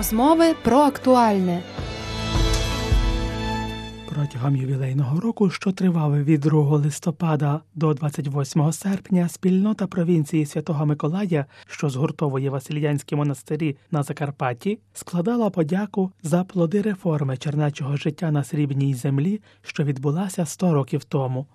Розмови про актуальне. Протягом ювілейного року, що тривав від 2 листопада до 28 серпня, спільнота провінції Святого Миколая, що згуртовує Васильянські монастирі на Закарпатті, складала подяку за плоди реформи чернечого життя на срібній землі, що відбулася 100 років тому.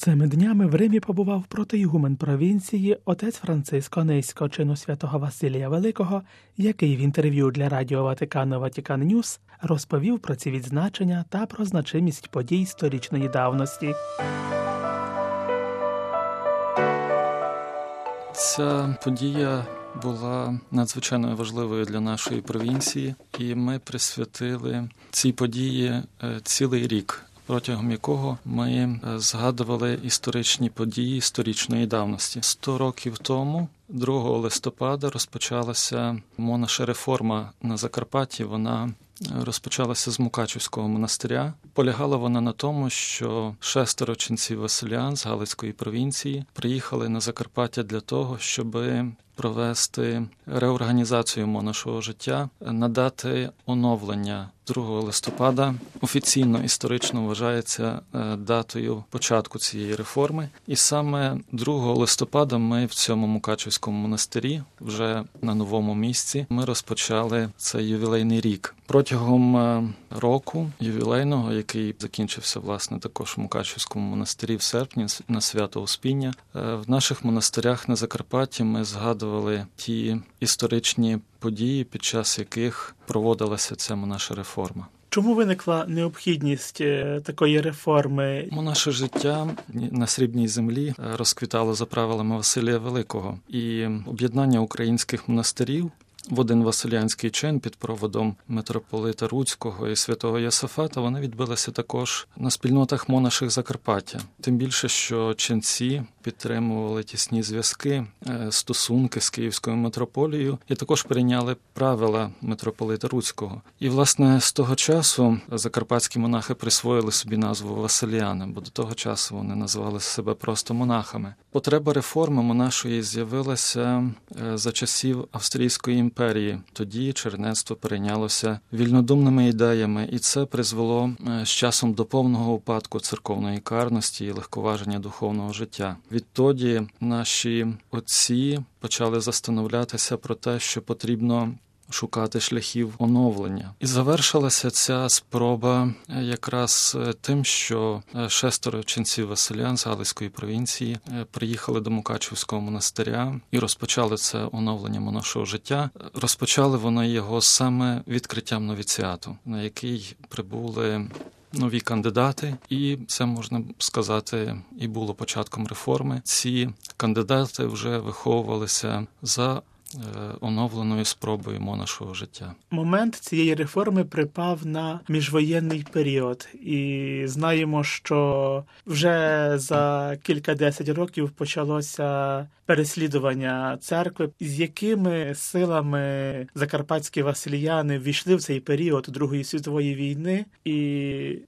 Цими днями в Римі побував протиігумен провінції отець Франциско Низько чину святого Василія Великого, який в інтерв'ю для Радіо Ватикану Ватикан Ньюс розповів про ці відзначення та про значимість подій сторічної давності. Ця подія була надзвичайно важливою для нашої провінції, і ми присвятили цій події е, цілий рік протягом якого ми е, згадували історичні події сторічної давності. Сто років тому, 2 листопада, розпочалася монаша реформа на Закарпатті. Вона е, Розпочалася з Мукачівського монастиря. Полягала вона на тому, що шестеро ченців Василян з Галицької провінції приїхали на Закарпаття для того, щоб провести реорганізацію монашого життя, надати оновлення 2 листопада офіційно історично вважається е, датою початку цієї реформи. І саме 2 листопада ми в цьому Мукачівському монастирі, вже на новому місці, ми розпочали цей ювілейний рік. Протягом е, року ювілейного, який закінчився власне також в Мукачівському монастирі в серпні на свято Успіння, е, в наших монастирях на Закарпатті ми згадували ті історичні події, під час яких проводилася ця монаша реформа. Чому виникла необхідність е, такої реформи? Наше життя на срібній землі е, розквітало за правилами Василія Великого і об'єднання українських монастирів в один Василянський чин під проводом митрополита Руцького і святого Єсафата вони відбилися також на спільнотах монаших Закарпаття. Тим більше, що ченці підтримували тісні зв'язки, е, стосунки з Київською митрополією і також прийняли правила митрополита Руцького. І, власне, з того часу закарпатські монахи присвоїли собі назву Василіани, бо до того часу вони називали себе просто монахами. Потреба реформи монашої з'явилася е, за часів Австрійської імперії. Тоді чернецтво перейнялося вільнодумними ідеями, і це призвело е, з часом до повного упадку церковної карності і легковаження духовного життя. Відтоді наші отці почали застановлятися про те, що потрібно. Шукати шляхів оновлення, і завершилася ця спроба е, якраз е, тим, що е, шестеро ченців Василян з Галицької провінції приїхали до Мукачівського монастиря і розпочали це оновлення монашого життя. Розпочали вони його саме відкриттям новіціату, на який прибули нові кандидати, і це можна сказати і було початком реформи. Ці кандидати вже виховувалися за оновленою спробою монашого життя. Момент цієї реформи припав на міжвоєнний період, і знаємо, що вже за кілька десять років почалося переслідування церкви, з якими силами закарпатські васильяни ввійшли в цей період Другої світової війни, і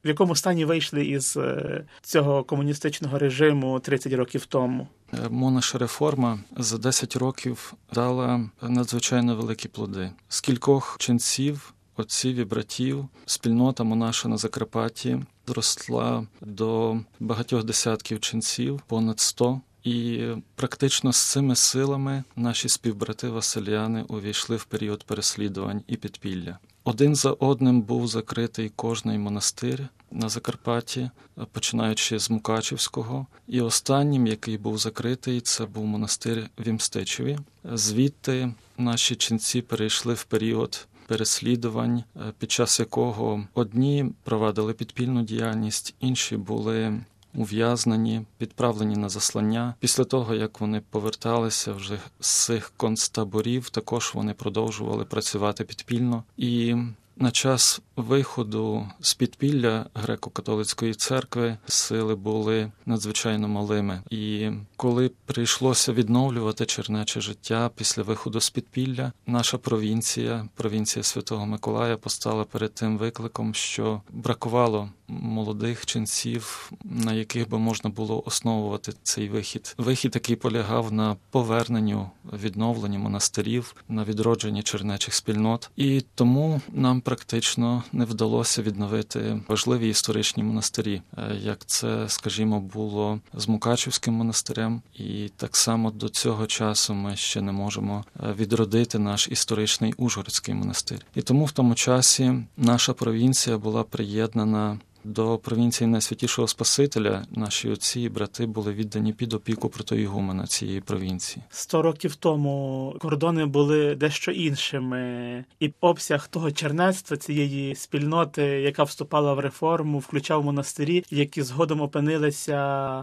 в якому стані вийшли із е, цього комуністичного режиму 30 років тому. Монаша реформа за 10 років дала надзвичайно великі плоди. З кількох ченців, отців і братів, спільнота монаша на Закарпатті зросла до багатьох десятків ченців, понад 100. І практично з цими силами наші співбрати Василіани увійшли в період переслідувань і підпілля. Один за одним був закритий кожний монастир на Закарпатті, починаючи з Мукачівського, і останнім, який був закритий, це був монастир в Імстичеві. Звідти наші ченці перейшли в період. Переслідувань, під час якого одні провадили підпільну діяльність, інші були ув'язнені, відправлені на заслання. Після того, як вони поверталися вже з цих концтаборів, також вони продовжували працювати підпільно і на час виходу з підпілля греко-католицької церкви сили були надзвичайно малими. І коли прийшлося відновлювати чернече життя після виходу з підпілля, наша провінція, провінція Святого Миколая, постала перед тим викликом, що бракувало молодих ченців, на яких би можна було основувати цей вихід. Вихід, який полягав на поверненню, відновленні монастирів, на відродженні чернечих спільнот, і тому нам практично не вдалося відновити важливі історичні монастирі, е, як це, скажімо, було з Мукачівським монастирем, і так само до цього часу ми ще не можемо е, відродити наш історичний Ужгородський монастир. І тому в тому часі наша провінція була приєднана до провінції Найсвятішого Спасителя наші отці і брати були віддані під опіку протоігумена цієї провінції. Сто років тому кордони були дещо іншими, і обсяг того чернецтва цієї спільноти, яка вступала в реформу, включав монастирі, які згодом опинилися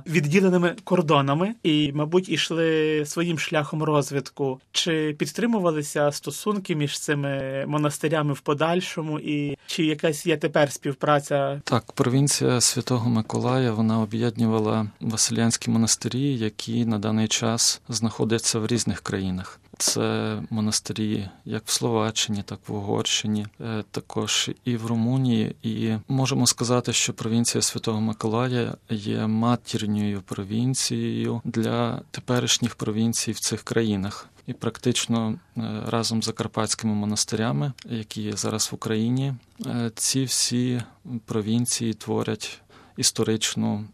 відділеними кордонами, і, мабуть, ішли своїм шляхом розвитку. Чи підтримувалися стосунки між цими монастирями в подальшому, і чи якась є тепер співпраця? Так. Провінція Святого Миколая вона об'єднувала Василянські монастирі, які на даний час знаходяться в різних країнах. Це монастирі як в Словаччині, так в Угорщині, е, також і в Румунії. І можемо сказати, що провінція Святого Миколая є матірньою провінцією для теперішніх провінцій в цих країнах. І практично е, разом з закарпатськими монастирями, які є зараз в Україні, е, ці всі провінції творять історичну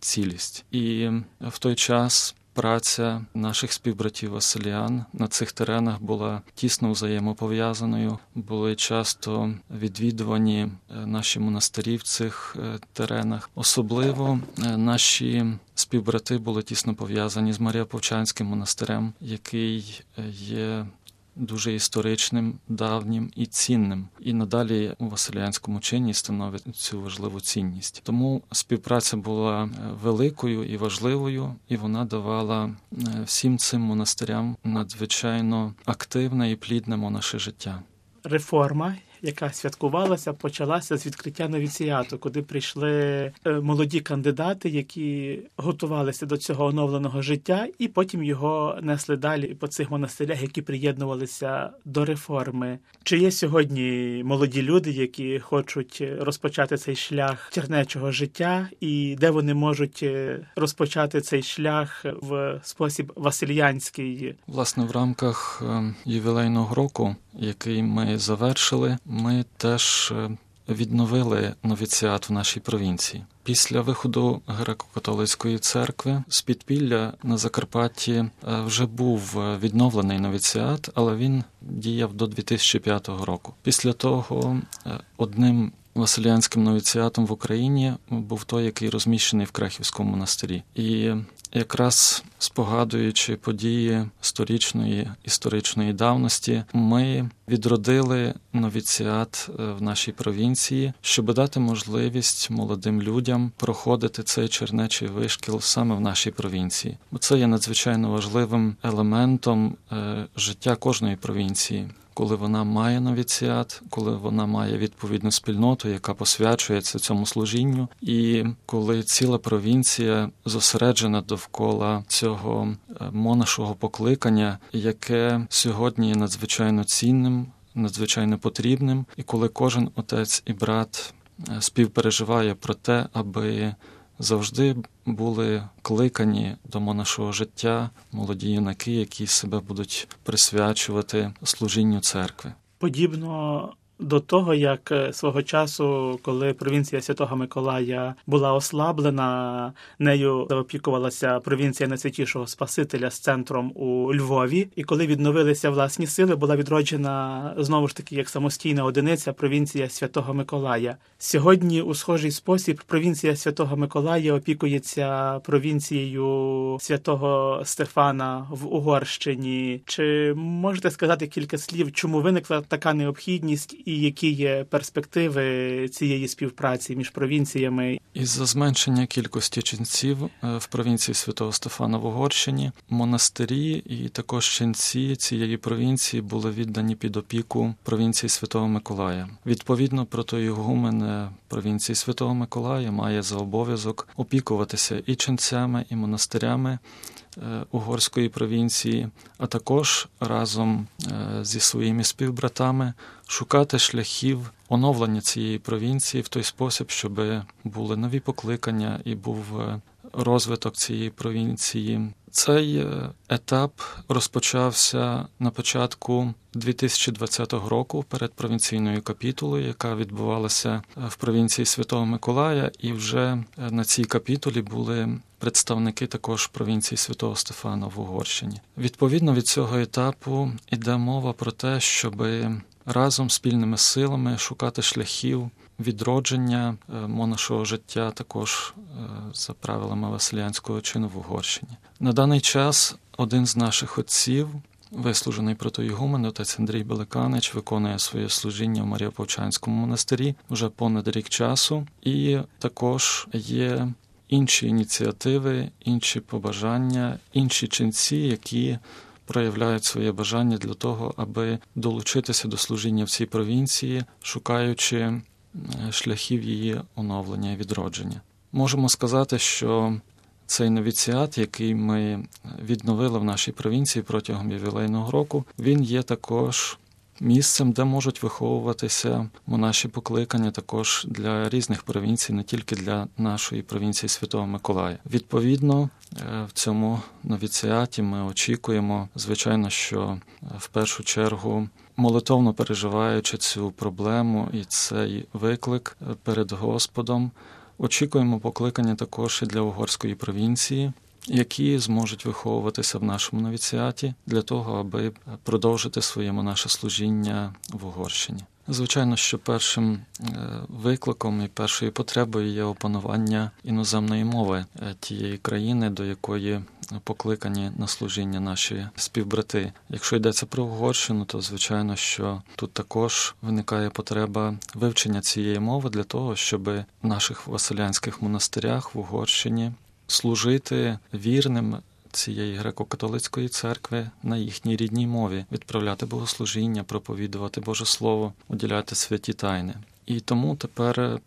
цілість, і в той час Праця наших співбратів Василіан на цих теренах була тісно взаємопов'язаною. Були часто відвідувані е, наші монастирі в цих е, теренах. Особливо е, наші співбрати були тісно пов'язані з Маріаповчанським монастирем, який є дуже історичним, давнім і цінним, і надалі у Василянському чині становить цю важливу цінність. Тому співпраця була е, великою і важливою, і вона давала е, всім цим монастирям надзвичайно активне і плідне монаше життя. Реформа, яка святкувалася, почалася з відкриття новіціату, куди прийшли е, молоді кандидати, які готувалися до цього оновленого життя, і потім його несли далі по цих монастирях, які приєднувалися до реформи. Чи є сьогодні молоді люди, які хочуть розпочати цей шлях чернечого життя, і де вони можуть е, розпочати цей шлях в спосіб васильянський? Власне, в рамках е, ювілейного року, який ми завершили ми теж е, відновили новіціат в нашій провінції. Після виходу греко-католицької церкви з підпілля на Закарпатті е, вже був е, відновлений новіціат, але він діяв до 2005 року. Після того одним Василянським новіціатом в Україні був той, який розміщений в Крахівському монастирі, і якраз спогадуючи події сторічної історичної давності, ми відродили новіціат е, в нашій провінції, щоб дати можливість молодим людям проходити цей чернечий вишкіл саме в нашій провінції, бо це є надзвичайно важливим елементом е, життя кожної провінції. Коли вона має новіціат, коли вона має відповідну спільноту, яка посвячується цьому служінню, і коли ціла провінція зосереджена довкола цього е, монашого покликання, яке сьогодні є надзвичайно цінним, надзвичайно потрібним, і коли кожен отець і брат е, співпереживає про те, аби завжди були кликані до монашого життя молоді юнаки, які себе будуть присвячувати служінню церкви. Подібно до того, як е, свого часу, коли провінція Святого Миколая була ослаблена, нею опікувалася провінція найсвятішого Спасителя з центром у Львові, і коли відновилися власні сили, була відроджена знову ж таки як самостійна одиниця провінція Святого Миколая. Сьогодні, у схожий спосіб, провінція Святого Миколая опікується провінцією святого Стефана в Угорщині. Чи можете сказати кілька слів, чому виникла така необхідність? І які є перспективи цієї співпраці між провінціями. Із за зменшення кількості ченців е, в провінції Святого Стефана в Угорщині монастирі і також ченці цієї провінції були віддані під опіку провінції Святого Миколая. Відповідно, протоігумен провінції Святого Миколая має за обов'язок опікуватися і ченцями, і монастирями. Е, угорської провінції, а також разом е, зі своїми співбратами шукати шляхів оновлення цієї провінції в той спосіб, щоб були нові покликання і був е, розвиток цієї провінції. Цей етап розпочався на початку 2020 року перед провінційною капітулою, яка відбувалася в провінції Святого Миколая, і вже на цій капітулі були представники також провінції Святого Стефана в Угорщині. Відповідно від цього етапу йде мова про те, щоб разом спільними силами шукати шляхів відродження е, монашого життя, також е, за правилами Василянського чину в Угорщині. На даний час один з наших отців. Вислужений протоігумен, отець Андрій Беликанич виконує своє служіння в Маріоповчанському монастирі вже понад рік часу, і також є інші ініціативи, інші побажання, інші ченці, які проявляють своє бажання для того, аби долучитися до служіння в цій провінції, шукаючи шляхів її оновлення і відродження. Можемо сказати, що цей новіціат, який ми відновили в нашій провінції протягом ювілейного року, він є також місцем, де можуть виховуватися монаші покликання також для різних провінцій, не тільки для нашої провінції Святого Миколая. Відповідно, е, в цьому новіціаті ми очікуємо, звичайно, що е, в першу чергу. Молитовно переживаючи цю проблему і цей виклик е, перед Господом, очікуємо покликання також і для угорської провінції, які зможуть виховуватися в нашому новіціаті для того, аби продовжити своє наше служіння в Угорщині. Звичайно, що першим е, викликом і першою потребою є опанування іноземної мови е, тієї країни, до якої покликані на служіння наші співбрати. Якщо йдеться про Угорщину, то звичайно, що тут також виникає потреба вивчення цієї мови для того, щоб в наших василянських монастирях в Угорщині служити вірним цієї греко-католицької церкви на їхній рідній мові, відправляти богослужіння, проповідувати Боже Слово, уділяти святі тайни. І тому тепер е,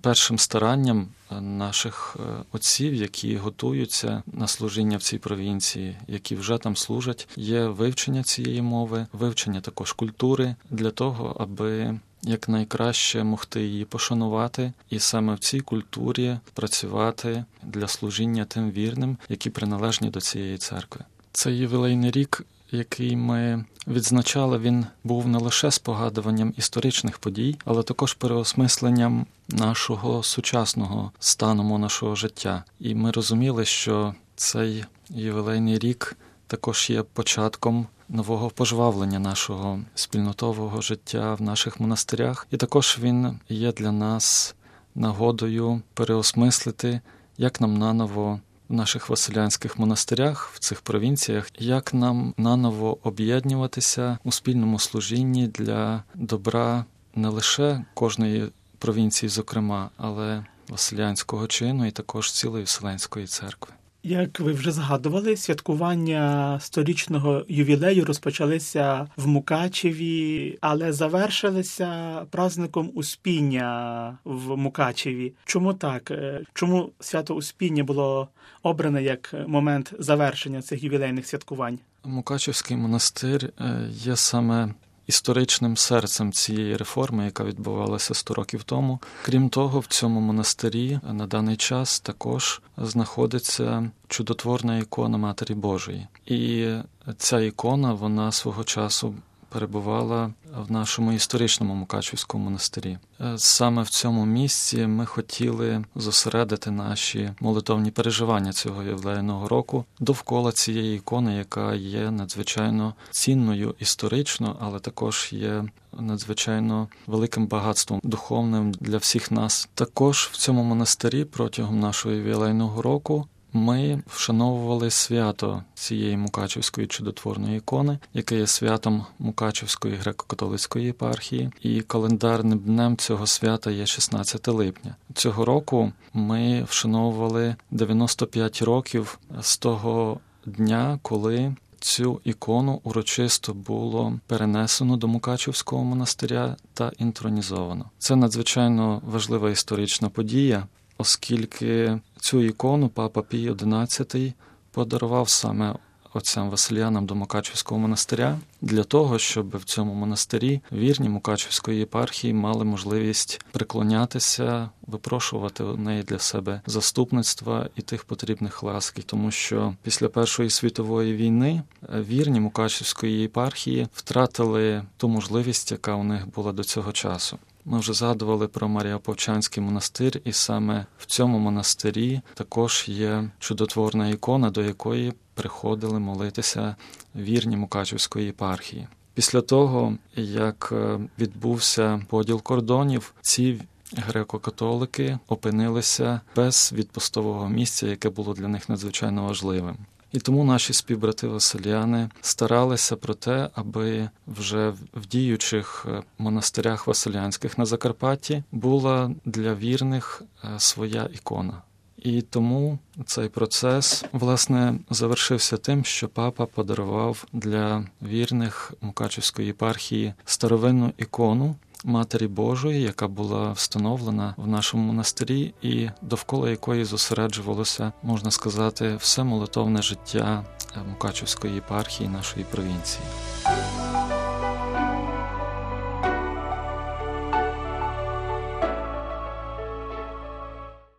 першим старанням е, наших е, отців, які готуються на служіння в цій провінції, які вже там служать, є вивчення цієї мови, вивчення також культури для того, аби як найкраще могти її пошанувати, і саме в цій культурі працювати для служіння тим вірним, які приналежні до цієї церкви. Цей ювілейний рік, який ми відзначали, він був не лише спогадуванням історичних подій, але також переосмисленням нашого сучасного стану нашого життя. І ми розуміли, що цей ювілейний рік також є початком нового пожвавлення нашого спільнотового життя в наших монастирях, і також він є для нас нагодою переосмислити, як нам наново. В наших василянських монастирях в цих провінціях, як нам наново об'єднуватися у спільному служінні для добра не лише кожної провінції, зокрема, але Василянського чину і також цілої Вселенської церкви. Як ви вже згадували, святкування сторічного ювілею розпочалися в Мукачеві, але завершилися праздником Успіння в Мукачеві. Чому так? Е, чому свято Успіння було обране як момент завершення цих ювілейних святкувань? Мукачевський монастир е, є саме історичним серцем цієї реформи, яка відбувалася 100 років тому. Крім того, в цьому монастирі на даний час також знаходиться чудотворна ікона Матері Божої, і ця ікона вона свого часу перебувала в нашому історичному Мукачівському монастирі. Е, саме в цьому місці ми хотіли зосередити наші молитовні переживання цього ювілейного року довкола цієї ікони, яка є надзвичайно цінною історично, але також є надзвичайно великим багатством духовним для всіх нас. Також в цьому монастирі протягом нашого ювілейного року ми вшановували свято цієї Мукачівської чудотворної ікони, яке є святом Мукачівської греко-католицької єпархії, і календарним днем цього свята є 16 липня. Цього року ми вшановували 95 років з того дня, коли Цю ікону урочисто було перенесено до Мукачівського монастиря та інтронізовано. Це надзвичайно важлива історична подія, оскільки цю ікону папа Пій XI подарував саме отцям Василянам до Мукачівського монастиря для того, щоб в цьому монастирі вірні Мукачівської єпархії мали можливість приклонятися, випрошувати у неї для себе заступництва і тих потрібних ласки, тому що після Першої світової війни вірні Мукачівської єпархії втратили ту можливість, яка у них була до цього часу. Ми вже згадували про Маріаповчанський монастир, і саме в цьому монастирі також є чудотворна ікона, до якої приходили молитися вірні Мукачівської єпархії. Після того, як е, відбувся поділ кордонів, ці греко-католики опинилися без відпустового місця, яке було для них надзвичайно важливим. І тому наші співбрати Василіани старалися про те, аби вже в діючих е, монастирях Василянських на Закарпатті була для вірних е, своя ікона. І тому цей процес власне завершився тим, що папа подарував для вірних Мукачівської єпархії старовинну ікону. Матері Божої, яка була встановлена в нашому монастирі, і довкола якої зосереджувалося, можна сказати, все молитовне життя Мукачівської єпархії нашої провінції.